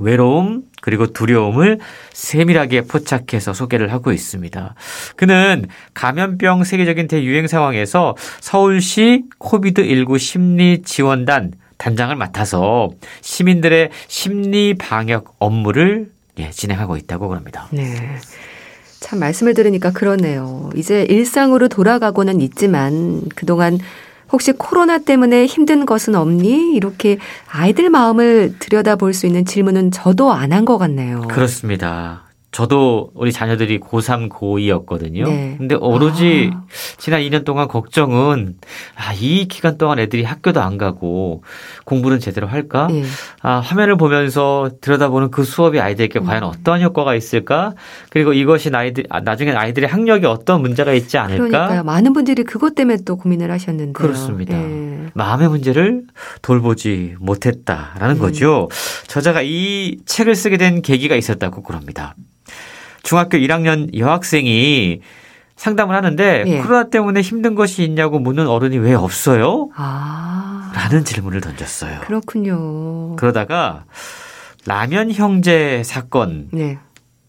외로움 그리고 두려움을 세밀하게 포착해서 소개를 하고 있습니다. 그는 감염병 세계적인 대유행 상황에서 서울시 코비드19 심리 지원단 단장을 맡아서 시민들의 심리 방역 업무를 예, 진행하고 있다고 그럽니다. 네. 참 말씀을 들으니까 그러네요. 이제 일상으로 돌아가고는 있지만 그동안 혹시 코로나 때문에 힘든 것은 없니? 이렇게 아이들 마음을 들여다볼 수 있는 질문은 저도 안 한 것 같네요. 그렇습니다. 저도 우리 자녀들이 고3, 고2였거든요. 네. 근데 오로지 아. 지난 2년 동안 걱정은 아, 이 기간 동안 애들이 학교도 안 가고 공부는 제대로 할까? 네. 아, 화면을 보면서 들여다보는 그 수업이 아이들에게 음. 과연 어떤 효과가 있을까? 그리고 이것이 아이들 아, 나중에 아이들의 학력에 어떤 문제가 있지 않을까? 그러니까요. 많은 분들이 그것 때문에 또 고민을 하셨는데 그렇습니다. 네. 마음의 문제를 돌보지 못했다라는 음. 거죠. 저자가 이 책을 쓰게 된 계기가 있었다고 그럽니다. 중학교 1학년 여학생이 상담을 하는데 예. 코로나 때문에 힘든 것이 있냐고 묻는 어른이 왜 없어요? 아. 라는 질문을 던졌어요. 그렇군요. 그러다가 라면 형제 사건 네.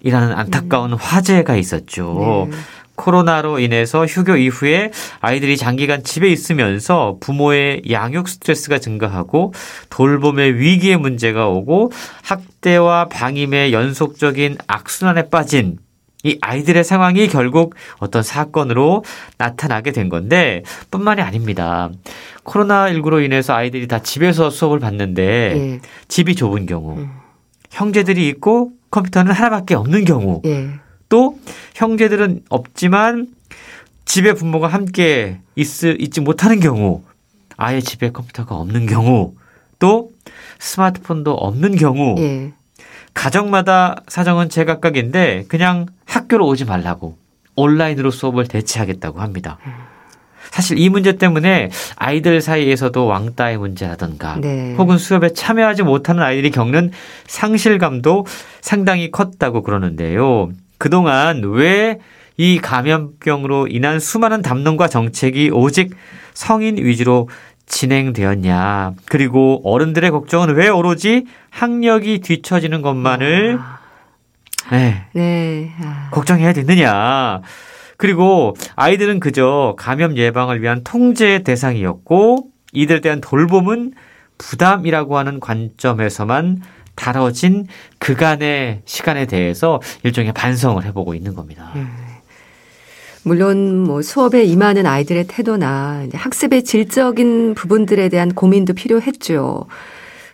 이라는 안타까운 음. 화재가 있었죠. 네. 코로나로 인해서 휴교 이후에 아이들이 장기간 집에 있으면서 부모의 양육 스트레스가 증가하고 돌봄의 위기의 문제가 오고 학대와 방임의 연속적인 악순환에 빠진 이 아이들의 상황이 결국 어떤 사건으로 나타나게 된 건데 뿐만이 아닙니다. 코로나19로 인해서 아이들이 다 집에서 수업을 받는데 예. 집이 좁은 경우 음. 형제들이 있고 컴퓨터는 하나밖에 없는 경우 예. 또 형제들은 없지만 집에 부모가 함께 있, 있지 못하는 경우 아예 집에 컴퓨터가 없는 경우 또 스마트폰도 없는 경우 예. 가정마다 사정은 제각각인데 그냥 학교로 오지 말라고 온라인으로 수업을 대체하겠다고 합니다. 사실 이 문제 때문에 아이들 사이에서도 왕따의 문제라든가 네. 혹은 수업에 참여하지 못하는 아이들이 겪는 상실감도 상당히 컸다고 그러는데요. 그동안 왜 이 감염병으로 인한 수많은 담론과 정책이 오직 성인 위주로 진행되었냐. 그리고 어른들의 걱정은 왜 오로지 학력이 뒤처지는 것만을 아. 네. 네. 아. 걱정해야 되느냐. 그리고 아이들은 그저 감염 예방을 위한 통제 대상이었고 이들에 대한 돌봄은 부담이라고 하는 관점에서만 다뤄진 그간의 시간에 대해서 일종의 반성을 해보고 있는 겁니다. 네. 물론 뭐 수업에 임하는 아이들의 태도나 학습의 질적인 부분들에 대한 고민도 필요했죠.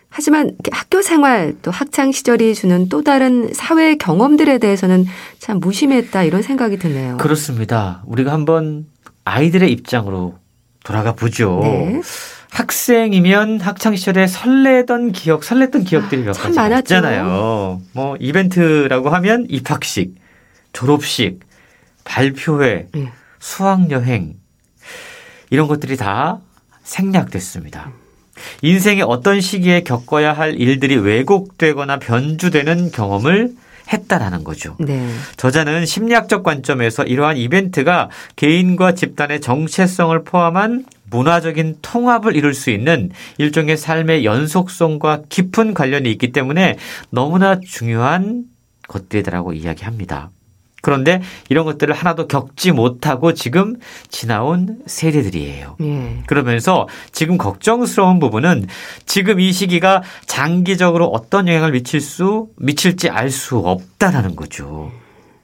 하지만 학교 생활 또 학창 시절이 주는 또 다른 사회 경험들에 대해서는 참 무심했다 이런 생각이 드네요. 그렇습니다. 우리가 한번 아이들의 입장으로 돌아가 보죠. 네. 학생이면 학창 시절에 설레던 기억, 설렜던 기억들이 몇 가지 많았잖아요. 뭐 이벤트라고 하면 입학식, 졸업식, 발표회, 네. 수학 여행 이런 것들이 다 생략됐습니다. 인생의 어떤 시기에 겪어야 할 일들이 왜곡되거나 변주되는 경험을 했다라는 거죠. 네. 저자는 심리학적 관점에서 이러한 이벤트가 개인과 집단의 정체성을 포함한 문화적인 통합을 이룰 수 있는 일종의 삶의 연속성과 깊은 관련이 있기 때문에 너무나 중요한 것들이라고 이야기합니다. 그런데 이런 것들을 하나도 겪지 못하고 지금 지나온 세대들이에요. 예. 그러면서 지금 걱정스러운 부분은 지금 이 시기가 장기적으로 어떤 영향을 미칠 수 미칠지 알 수 없다라는 거죠.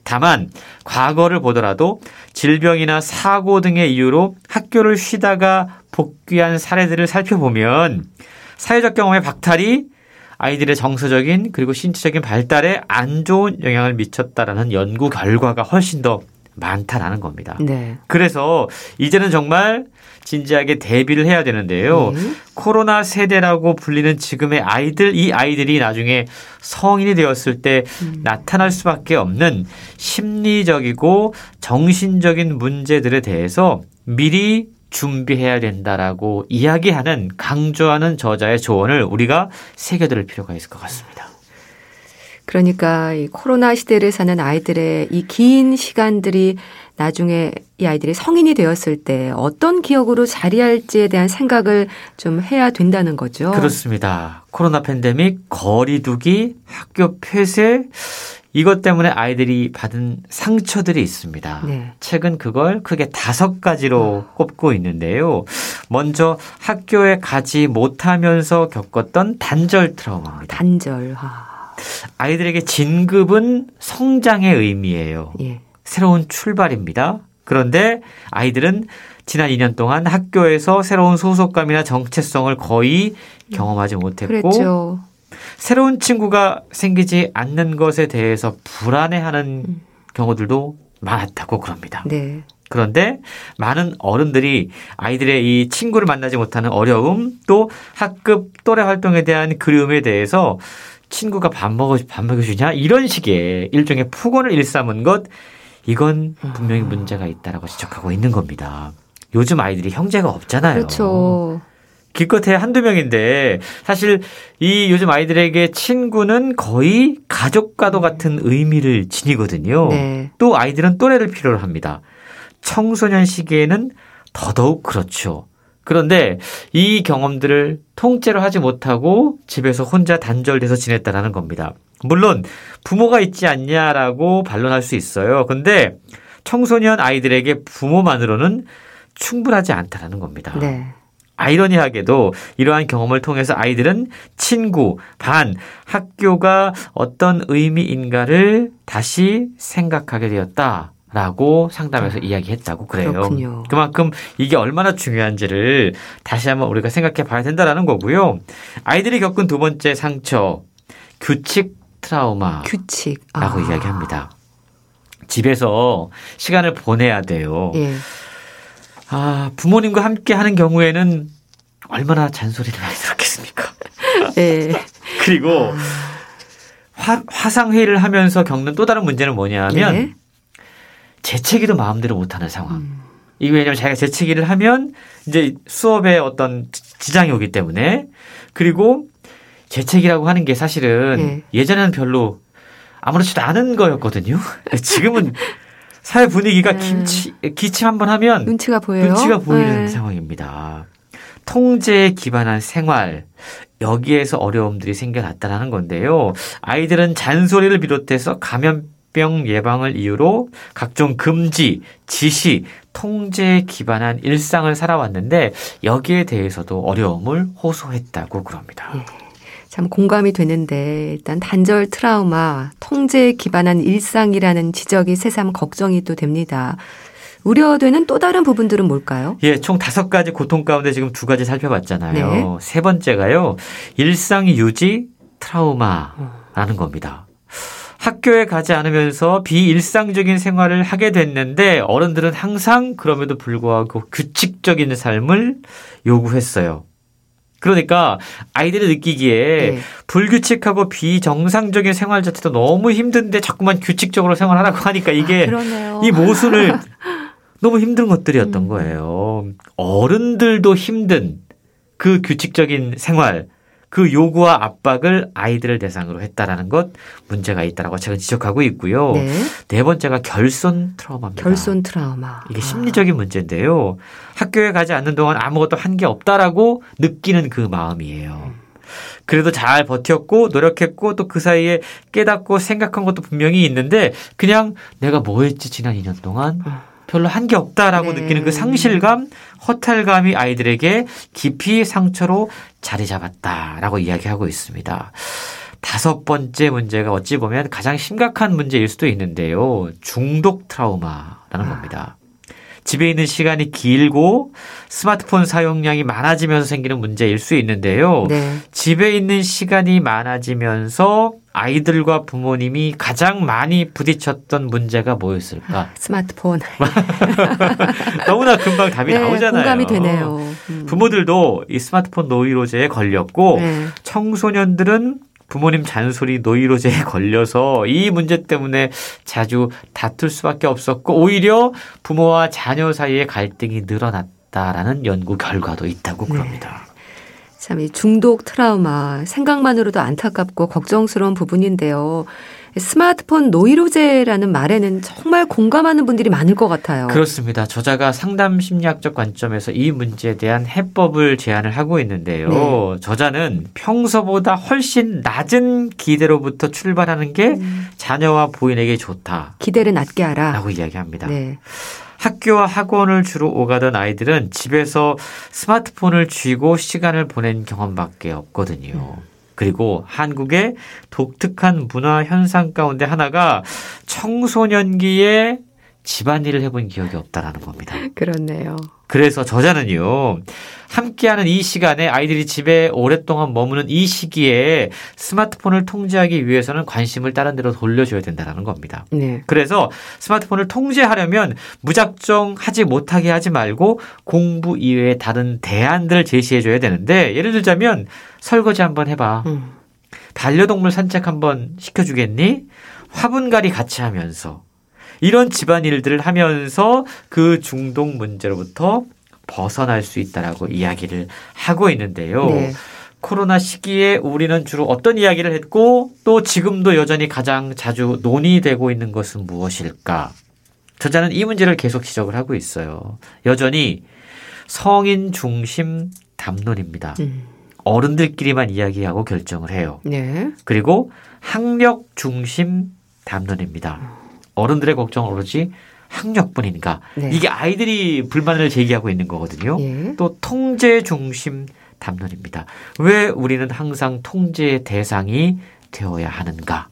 다만 과거를 보더라도 질병이나 사고 등의 이유로 학교를 쉬다가 복귀한 사례들을 살펴보면 사회적 경험의 박탈이 아이들의 정서적인 그리고 신체적인 발달에 안 좋은 영향을 미쳤다라는 연구 결과가 훨씬 더 많다라는 겁니다. 네. 그래서 이제는 정말 진지하게 대비를 해야 되는데요. 네. 코로나 세대라고 불리는 지금의 아이들, 이 아이들이 나중에 성인이 되었을 때 음. 나타날 수밖에 없는 심리적이고 정신적인 문제들에 대해서 미리 준비해야 된다라고 이야기하는 강조하는 저자의 조언을 우리가 새겨들을 필요가 있을 것 같습니다. 그러니까 이 코로나 시대를 사는 아이들의 이 긴 시간들이 나중에 이 아이들이 성인이 되었을 때 어떤 기억으로 자리할지에 대한 생각을 좀 해야 된다는 거죠. 그렇습니다. 코로나 팬데믹, 거리두기, 학교 폐쇄, 이것 때문에 아이들이 받은 상처들이 있습니다. 네. 책은 그걸 크게 다섯 가지로 어. 꼽고 있는데요. 먼저 학교에 가지 못하면서 겪었던 단절 트라우마입니다. 단절. 아. 아이들에게 진급은 성장의 의미예요. 예. 새로운 출발입니다. 그런데 아이들은 지난 2년 동안 학교에서 새로운 소속감이나 정체성을 거의 경험하지 못했고 그랬죠. 새로운 친구가 생기지 않는 것에 대해서 불안해하는 음. 경우들도 많았다고 그럽니다. 네. 그런데 많은 어른들이 아이들의 이 친구를 만나지 못하는 어려움 또 학급 또래 활동에 대한 그리움에 대해서 친구가 밥 먹어 밥 먹여주냐 이런 식의 일종의 폭언을 일삼은 것 이건 분명히 문제가 있다라고 지적하고 있는 겁니다. 요즘 아이들이 형제가 없잖아요. 그렇죠. 기껏해 한두 명인데 사실 이 요즘 아이들에게 친구는 거의 가족과도 같은 의미를 지니거든요. 네. 또 아이들은 또래를 필요로 합니다. 청소년 시기에는 더더욱 그렇죠. 그런데 이 경험들을 통째로 하지 못하고 집에서 혼자 단절돼서 지냈다라는 겁니다. 물론 부모가 있지 않냐라고 반론할 수 있어요. 근데 청소년 아이들에게 부모만으로는 충분하지 않다라는 겁니다. 네. 아이러니하게도 이러한 경험을 통해서 아이들은 친구, 반, 학교가 어떤 의미인가를 다시 생각하게 되었다. 라고 상담에서 네. 이야기했다고 그래요. 그렇군요. 그만큼 이게 얼마나 중요한지를 다시 한번 우리가 생각해 봐야 된다라는 거고요. 아이들이 겪은 두 번째 상처, 규칙 트라우마. 규칙. 라고 아. 이야기합니다. 집에서 시간을 보내야 돼요. 예. 아, 부모님과 함께 하는 경우에는 얼마나 잔소리를 많이 들었겠습니까? 예. 그리고 화, 화상회의를 하면서 겪는 또 다른 문제는 뭐냐면 예. 재채기도 마음대로 못하는 상황. 음. 이게 왜냐면 자기가 재채기를 하면 이제 수업에 어떤 지장이 오기 때문에 그리고 재채기라고 하는 게 사실은 네. 예전에는 별로 아무렇지도 않은 거였거든요. 지금은 사회 분위기가 네. 김치, 기침 한번 하면 눈치가 보여요. 눈치가 보이는 네. 상황입니다. 통제에 기반한 생활 여기에서 어려움들이 생겨났다는 건데요. 아이들은 잔소리를 비롯해서 감염 병 예방을 이유로 각종 금지, 지시, 통제에 기반한 일상을 살아왔는데 여기에 대해서도 어려움을 호소했다고 그럽니다. 예, 참 공감이 되는데 일단 단절 트라우마, 통제에 기반한 일상이라는 지적이 새삼 걱정이 또 됩니다. 우려되는 또 다른 부분들은 뭘까요? 예, 총 다섯 가지 고통 가운데 지금 두 가지 살펴봤잖아요. 네. 세 번째가요, 일상 유지 트라우마라는 겁니다. 학교에 가지 않으면서 비일상적인 생활을 하게 됐는데 어른들은 항상 그럼에도 불구하고 규칙적인 삶을 요구했어요. 그러니까 아이들이 느끼기에 네. 불규칙하고 비정상적인 생활 자체도 너무 힘든데 자꾸만 규칙적으로 생활하라고 하니까 이게 아, 이 모순을 너무 힘든 것들이었던 음. 거예요. 어른들도 힘든 그 규칙적인 생활, 그 요구와 압박을 아이들을 대상으로 했다라는 것 문제가 있다라고 제가 지적하고 있고요. 네. 네 번째가 결손 트라우마입니다. 결손 트라우마. 이게 아. 심리적인 문제인데요. 학교에 가지 않는 동안 아무것도 한 게 없다라고 느끼는 그 마음이에요. 그래도 잘 버텼고 노력했고 또 그 사이에 깨닫고 생각한 것도 분명히 있는데 그냥 내가 뭐 했지 지난 2년 동안 아. 별로 한 게 없다라고 네. 느끼는 그 상실감, 허탈감이 아이들에게 깊이 상처로 자리 잡았다라고 이야기하고 있습니다. 다섯 번째 문제가 어찌 보면 가장 심각한 문제일 수도 있는데요. 중독 트라우마라는 아. 겁니다. 집에 있는 시간이 길고 스마트폰 사용량이 많아지면서 생기는 문제일 수 있는데요. 네. 집에 있는 시간이 많아지면서 아이들과 부모님이 가장 많이 부딪혔던 문제가 뭐였을까? 아, 스마트폰. 너무나 금방 답이 네, 나오잖아요. 공감이 되네요. 음. 부모들도 이 스마트폰 노이로제에 걸렸고 네. 청소년들은 부모님 잔소리 노이로제에 걸려서 이 문제 때문에 자주 다툴 수밖에 없었고 오히려 부모와 자녀 사이의 갈등이 늘어났다라는 연구 결과도 있다고 네. 그럽니다. 참, 이 중독 트라우마, 생각만으로도 안타깝고 걱정스러운 부분인데요. 스마트폰 노이로제라는 말에는 정말 공감하는 분들이 많을 것 같아요. 그렇습니다. 저자가 상담 심리학적 관점에서 이 문제에 대한 해법을 제안을 하고 있는데요. 네. 저자는 평소보다 훨씬 낮은 기대로부터 출발하는 게 음. 자녀와 부인에게 좋다. 기대를 낮게 하라. 라고 이야기합니다. 네. 학교와 학원을 주로 오가던 아이들은 집에서 스마트폰을 쥐고 시간을 보낸 경험밖에 없거든요. 음. 그리고 한국의 독특한 문화 현상 가운데 하나가 청소년기에 집안일을 해본 기억이 없다라는 겁니다. 그렇네요. 그래서 저자는요, 함께하는 이 시간에 아이들이 집에 오랫동안 머무는 이 시기에 스마트폰을 통제하기 위해서는 관심을 다른 데로 돌려줘야 된다는 겁니다. 네. 그래서 스마트폰을 통제하려면 무작정 하지 못하게 하지 말고 공부 이외에 다른 대안들을 제시해줘야 되는데 예를 들자면 설거지 한번 해봐. 음. 반려동물 산책 한번 시켜주겠니? 화분갈이 같이 하면서 이런 집안일들을 하면서 그 중독 문제로부터 벗어날 수 있다라고 이야기를 하고 있는데요. 네. 코로나 시기에 우리는 주로 어떤 이야기를 했고 또 지금도 여전히 가장 자주 논의되고 있는 것은 무엇일까? 저자는 이 문제를 계속 지적을 하고 있어요. 여전히 성인 중심 담론입니다. 음. 어른들끼리만 이야기하고 결정을 해요. 네. 그리고 학력 중심 담론입니다. 어른들의 걱정은 오로지 학력뿐인가. 네. 이게 아이들이 불만을 제기하고 있는 거거든요. 예. 또 통제 중심 담론입니다. 왜 우리는 항상 통제의 대상이 되어야 하는가?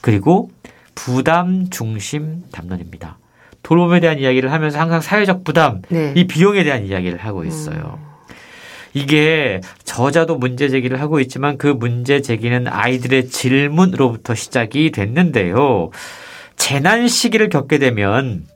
그리고 부담 중심 담론입니다. 돌봄에 대한 이야기를 하면서 항상 사회적 부담, 네. 이 비용에 대한 이야기를 하고 있어요. 음. 이게 저자도 문제 제기를 하고 있지만 그 문제 제기는 아이들의 질문으로부터 시작이 됐는데요. 재난 시기를 겪게 되면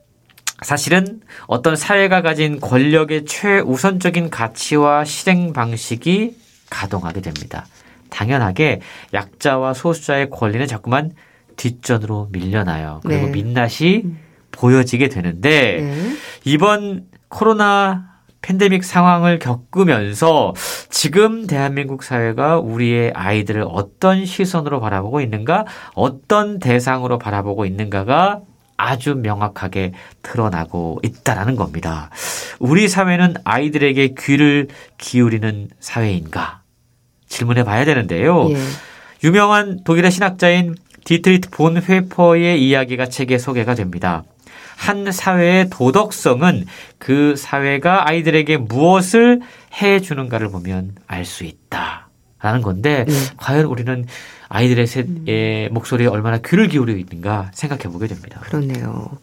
사실은 어떤 사회가 가진 권력의 최우선적인 가치와 실행 방식이 가동하게 됩니다. 당연하게 약자와 소수자의 권리는 자꾸만 뒷전으로 밀려나요. 그리고 네. 민낯이 음. 보여지게 되는데 네. 이번 코로나 팬데믹 상황을 겪으면서 지금 대한민국 사회가 우리의 아이들을 어떤 시선으로 바라보고 있는가, 어떤 대상으로 바라보고 있는가가 아주 명확하게 드러나고 있다라는 겁니다. 우리 사회는 아이들에게 귀를 기울이는 사회인가? 질문해 봐야 되는데요. 예. 유명한 독일의 신학자인 디트리히 본회퍼의 이야기가 책에 소개가 됩니다. 한 사회의 도덕성은 그 사회가 아이들에게 무엇을 해 주는가를 보면 알 수 있다. 라는 건데 네. 과연 우리는 아이들의 세, 음. 목소리에 얼마나 귀를 기울이고 있는가 생각해 보게 됩니다. 그렇네요.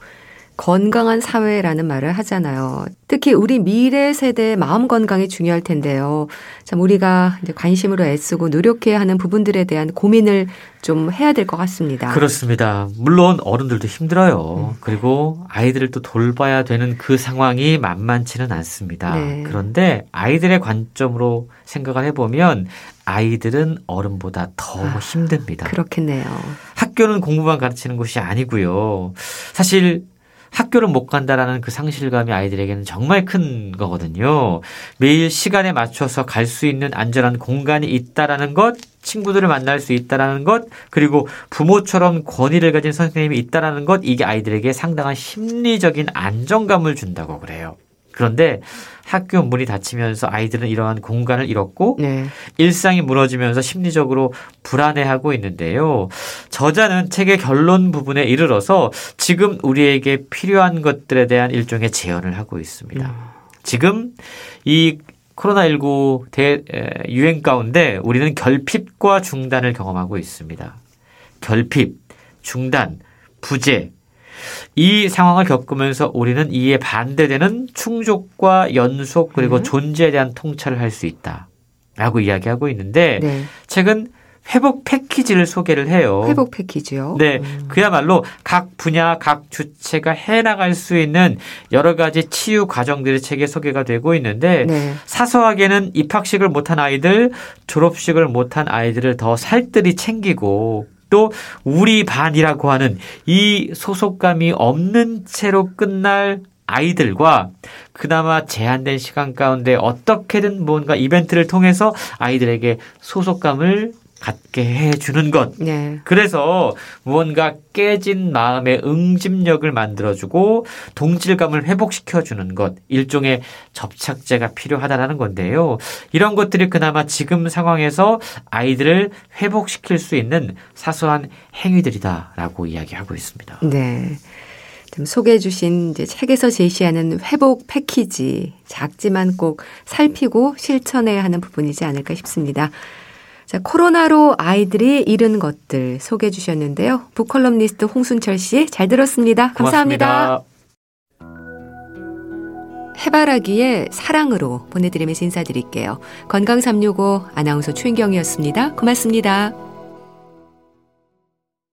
건강한 사회라는 말을 하잖아요. 특히 우리 미래 세대의 마음 건강이 중요할 텐데요. 참 우리가 관심으로 애쓰고 노력해야 하는 부분들에 대한 고민을 좀 해야 될 것 같습니다. 그렇습니다. 물론 어른들도 힘들어요. 음. 그리고 아이들을 또 돌봐야 되는 그 상황이 만만치는 않습니다. 네. 그런데 아이들의 관점으로 생각을 해보면 아이들은 어른보다 더 아, 힘듭니다. 그렇겠네요. 학교는 공부만 가르치는 곳이 아니고요. 사실 학교를 못 간다라는 그 상실감이 아이들에게는 정말 큰 거거든요. 매일 시간에 맞춰서 갈 수 있는 안전한 공간이 있다라는 것, 친구들을 만날 수 있다라는 것, 그리고 부모처럼 권위를 가진 선생님이 있다라는 것, 이게 아이들에게 상당한 심리적인 안정감을 준다고 그래요. 그런데 학교 문이 닫히면서 아이들은 이러한 공간을 잃었고 네. 일상이 무너지면서 심리적으로 불안해하고 있는데요. 저자는 책의 결론 부분에 이르러서 지금 우리에게 필요한 것들에 대한 일종의 제언을 하고 있습니다. 음. 지금 이 코로나19 대 유행 가운데 우리는 결핍과 중단을 경험하고 있습니다. 결핍, 중단, 부재, 이 상황을 겪으면서 우리는 이에 반대되는 충족과 연속 그리고 음. 존재에 대한 통찰을 할 수 있다. 라고 이야기하고 있는데 네. 최근 회복 패키지를 소개를 해요. 회복 패키지요? 네. 음. 그야말로 각 분야, 각 주체가 해나갈 수 있는 여러 가지 치유 과정들이 책에 소개가 되고 있는데 네. 사소하게는 입학식을 못한 아이들, 졸업식을 못한 아이들을 더 살뜰히 챙기고 또 우리 반이라고 하는 이 소속감이 없는 채로 끝날 아이들과 그나마 제한된 시간 가운데 어떻게든 뭔가 이벤트를 통해서 아이들에게 소속감을 갖게 해주는 것. 네. 그래서 무언가 깨진 마음의 응집력을 만들어주고 동질감을 회복시켜주는 것. 일종의 접착제가 필요하다라는 건데요. 이런 것들이 그나마 지금 상황에서 아이들을 회복시킬 수 있는 사소한 행위들이다라고 이야기하고 있습니다. 네. 소개해 주신 이제 책에서 제시하는 회복 패키지 작지만 꼭 살피고 실천해야 하는 부분이지 않을까 싶습니다. 자, 코로나로 아이들이 잃은 것들 소개해 주셨는데요. 북컬럼니스트 홍순철 씨 잘 들었습니다. 감사합니다. 고맙습니다. 해바라기의 사랑으로 보내드리면서 인사드릴게요. 건강365 아나운서 최인경이었습니다. 고맙습니다.